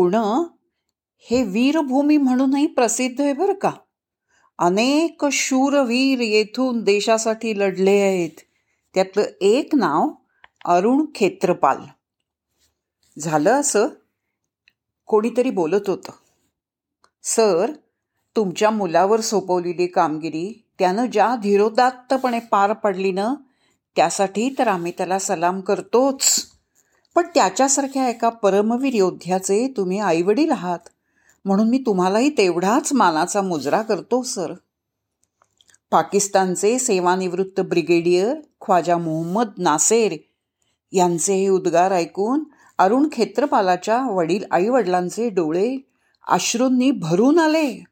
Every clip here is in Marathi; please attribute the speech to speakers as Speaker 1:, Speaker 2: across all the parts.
Speaker 1: पुणं हे वीरभूमी म्हणूनही प्रसिद्ध आहे बरं का. अनेक शूरवीर येथून देशासाठी लढले आहेत. त्यातलं एक नाव अरुण खेत्रपाल. झालं असं? कोणीतरी बोलत होतं. सर तुमच्या मुलावर सोपवलेली कामगिरी त्यानं ज्या धीरोदात्तपणे पार पडली ना त्यासाठी तर आम्ही त्याला सलाम करतोच. पण त्याच्यासारख्या एका परमवीर योद्ध्याचे तुम्ही आईवडील आहात. म्हणून मी तुम्हालाही तेवढाच मानाचा मुजरा करतो सर. पाकिस्तानचे सेवानिवृत्त ब्रिगेडियर ख्वाजा मोहम्मद नासेर यांचे हे उद्गार ऐकून अरुण खेत्रपालाच्या वडील आईवडिलांचे डोळे अश्रूंनी भरून आले.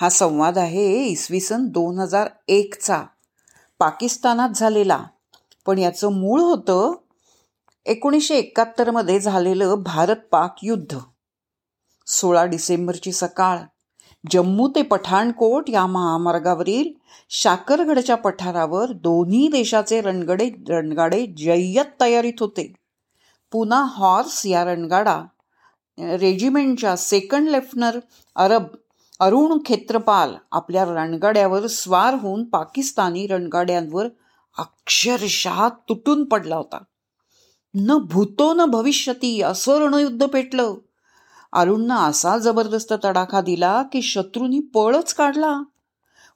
Speaker 1: हा संवाद आहे इसवी सन दोन हजार एकचा. पाकिस्तानात झालेला. पण याचं मूळ होतं एकोणीसशे एकाहत्तरमध्ये झालेलं भारत पाक युद्ध. सोळा डिसेंबरची सकाळ. जम्मू ते पठाणकोट या महामार्गावरील शाकरगडच्या पठारावर दोन्ही देशाचे रणगडे रणगाडे जय्यत तयारीत होते. पुन्हा हॉर्स या रणगाडा रेजिमेंटच्या सेकंड लेफ्टनर अरब अरुण खेत्रपाल आपल्या रणगाड्यावर स्वार होऊन पाकिस्तानी रणगाड्यांवर अक्षरशः तुटून पडला होता. न भूतो न भविष्यती असं रणयुद्ध पेटलं. अरुणनं असा जबरदस्त तडाखा दिला की शत्रूंनी पळच काढला.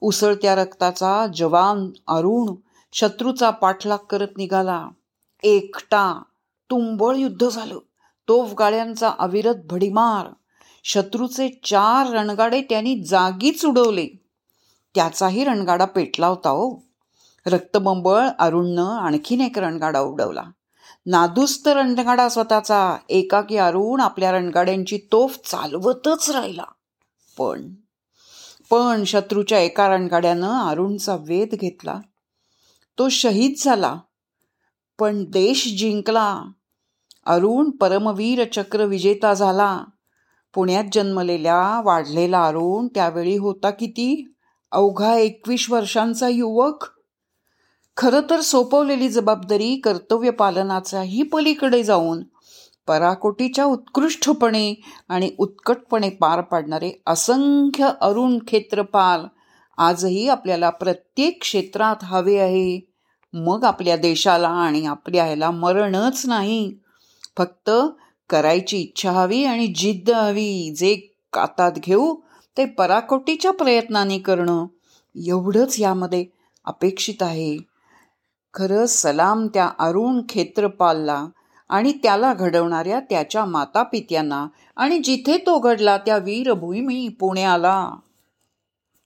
Speaker 1: उसळत्या रक्ताचा जवान अरुण शत्रूचा पाठलाग करत निघाला. एकटा तुंबळ युद्ध झालं. तोफगाळ्यांचा अविरत भडीमार. शत्रूचे चार रणगाडे त्यांनी जागीच उडवले. त्याचाही रणगाडा पेटला होता हो. रक्तबंबळ अरुणनं आणखीन एक रणगाडा उडवला. नादुस्त रणगाडा स्वतःचा एकाकी अरुण आपल्या रणगाड्यांची तोफ चालवतच राहिला. पण पण शत्रूच्या एका रणगाड्यानं अरुणचा वेध घेतला. तो शहीद झाला. पण देश जिंकला. अरुण परमवीर चक्र विजेता झाला. पुण्यात जन्मलेल्या वाढलेला अरुण त्यावेळी होता किती? अवघा एकवीस वर्षांचा युवक. खरं तर सोपवलेली जबाबदारी कर्तव्य पालनाच्याही पलीकडे जाऊन पराकोटीच्या उत्कृष्टपणे आणि उत्कटपणे पार पाडणारे असंख्य अरुण क्षेत्रपाल आजही आपल्याला प्रत्येक क्षेत्रात हवे आहे. मग आपल्या देशाला आणि आपल्या ह्याला मरणच नाही. फक्त करायची इच्छा हवी आणि जिद्द हवी जे कातात घेऊ ते पराकोटीच्या प्रयत्नाने करणं एवढंच यामध्ये अपेक्षित आहे. खरं सलाम त्या अरुण खेत्रपालला आणि त्याला घडवणाऱ्या त्याच्या मातापित्यांना आणि जिथे तो घडला त्या वीरभूमी पुण्याला.